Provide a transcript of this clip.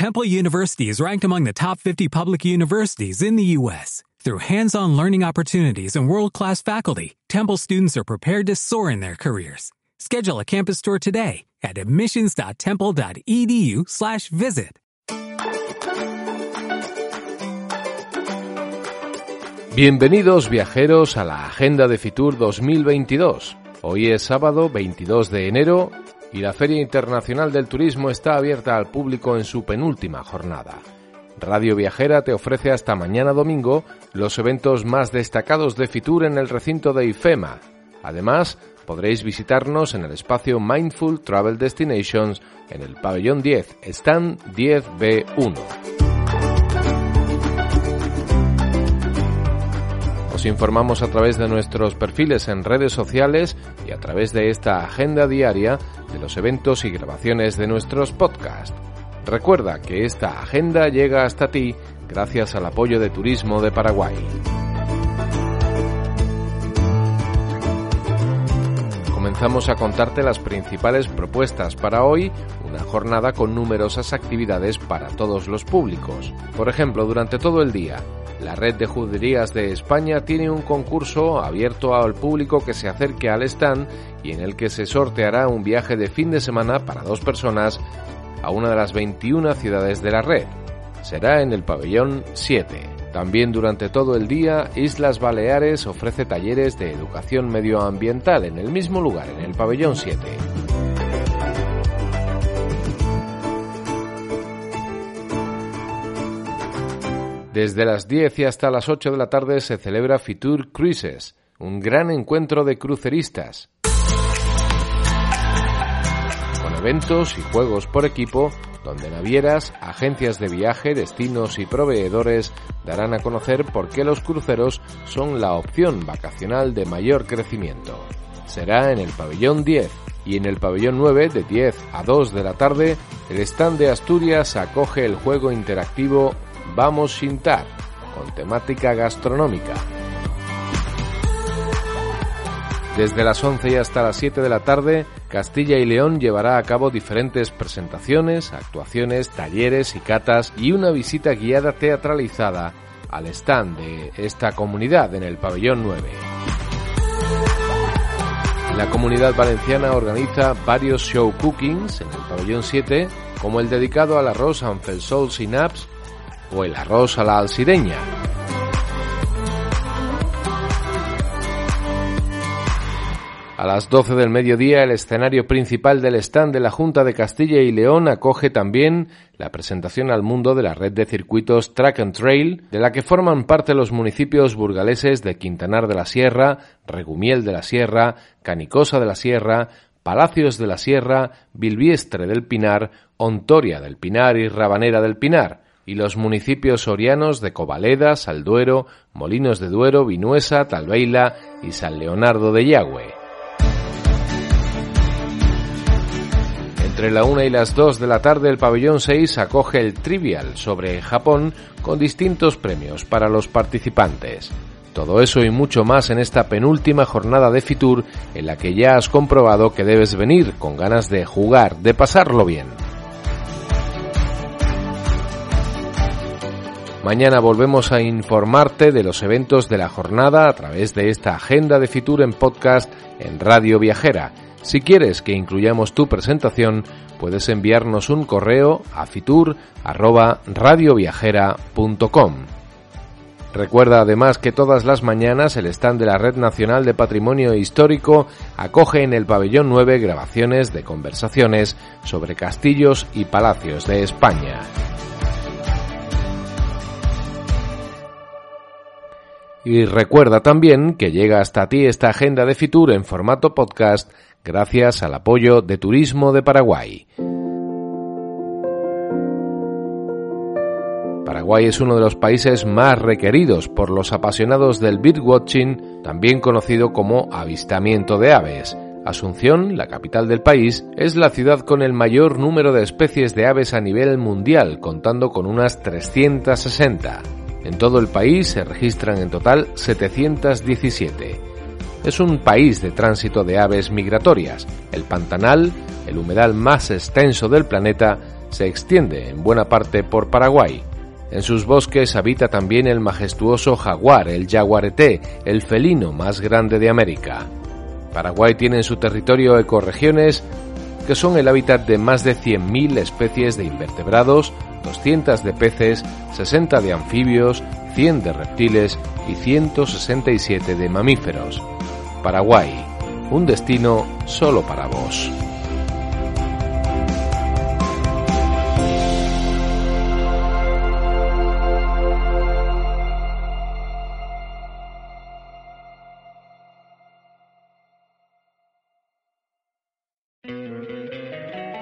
Temple University is ranked among the top 50 public universities in the U.S. Through hands-on learning opportunities and world-class faculty, Temple students are prepared to soar in their careers. Schedule a campus tour today at admissions.temple.edu/visit. Bienvenidos viajeros a la Agenda de Fitur 2022. Hoy es sábado 22 de enero y la Feria Internacional del Turismo está abierta al público en su penúltima jornada. Radio Viajera te ofrece hasta mañana domingo los eventos más destacados de Fitur en el recinto de IFEMA. Además, podréis visitarnos en el espacio Mindful Travel Destinations en el pabellón 10, stand 10B1. Os informamos a través de nuestros perfiles en redes sociales y a través de esta agenda diaria de los eventos y grabaciones de nuestros podcasts. Recuerda que esta agenda llega hasta ti gracias al apoyo de Turismo de Paraguay. Comenzamos a contarte las principales propuestas para hoy, una jornada con numerosas actividades para todos los públicos. Por ejemplo, durante todo el día, la red de juderías de España tiene un concurso abierto al público que se acerque al stand y en el que se sorteará un viaje de fin de semana para dos personas a una de las 21 ciudades de la red. Será en el pabellón 7. También durante todo el día, Islas Baleares ofrece talleres de educación medioambiental en el mismo lugar, en el pabellón 7. Desde las 10 y hasta las 8 de la tarde se celebra Fitur Cruises, un gran encuentro de cruceristas. Con eventos y juegos por equipo, donde navieras, agencias de viaje, destinos y proveedores darán a conocer por qué los cruceros son la opción vacacional de mayor crecimiento. Será en el pabellón 10 y en el pabellón 9 de 10 a 2 de la tarde, el stand de Asturias acoge el juego interactivo Vamos Shintar, con temática gastronómica. Desde las 11 y hasta las 7 de la tarde, Castilla y León llevará a cabo diferentes presentaciones, actuaciones, talleres y catas y una visita guiada teatralizada al stand de esta comunidad en el pabellón 9. La comunidad valenciana organiza varios show cookings en el pabellón 7, como el dedicado al arroz Anfelsol Synaps o el arroz a la alcireña. A las 12 del mediodía, el escenario principal del stand de la Junta de Castilla y León acoge también la presentación al mundo de la red de circuitos Track and Trail, de la que forman parte los municipios burgaleses de Quintanar de la Sierra, Regumiel de la Sierra, Canicosa de la Sierra, Palacios de la Sierra, Bilbiestre del Pinar, Ontoria del Pinar y Rabanera del Pinar y los municipios sorianos de Covaleda, Salduero, Molinos de Duero, Vinuesa, Talbeila y San Leonardo de Yagüe. Entre la una y las dos de la tarde el pabellón 6 acoge el Trivial sobre Japón con distintos premios para los participantes. Todo eso y mucho más en esta penúltima jornada de Fitur en la que ya has comprobado que debes venir con ganas de jugar, de pasarlo bien. Mañana volvemos a informarte de los eventos de la jornada a través de esta agenda de Fitur en podcast en Radio Viajera. Si quieres que incluyamos tu presentación, puedes enviarnos un correo a fitur@radioviajera.com. Recuerda además que todas las mañanas el stand de la Red Nacional de Patrimonio Histórico acoge en el pabellón 9 grabaciones de conversaciones sobre castillos y palacios de España. Y recuerda también que llega hasta ti esta agenda de Fitur en formato podcast gracias al apoyo de Turismo de Paraguay. Paraguay es uno de los países más requeridos por los apasionados del birdwatching, también conocido como avistamiento de aves. Asunción, la capital del país, es la ciudad con el mayor número de especies de aves a nivel mundial, contando con unas 360. En todo el país se registran en total 717. Es un país de tránsito de aves migratorias. El Pantanal, el humedal más extenso del planeta, se extiende en buena parte por Paraguay. En sus bosques habita también el majestuoso jaguar, el jaguarete, el felino más grande de América. Paraguay tiene en su territorio ecorregiones que son el hábitat de más de 100.000 especies de invertebrados, 200 de peces, 60 de anfibios, 100 de reptiles y 167 de mamíferos. Paraguay, un destino solo para vos.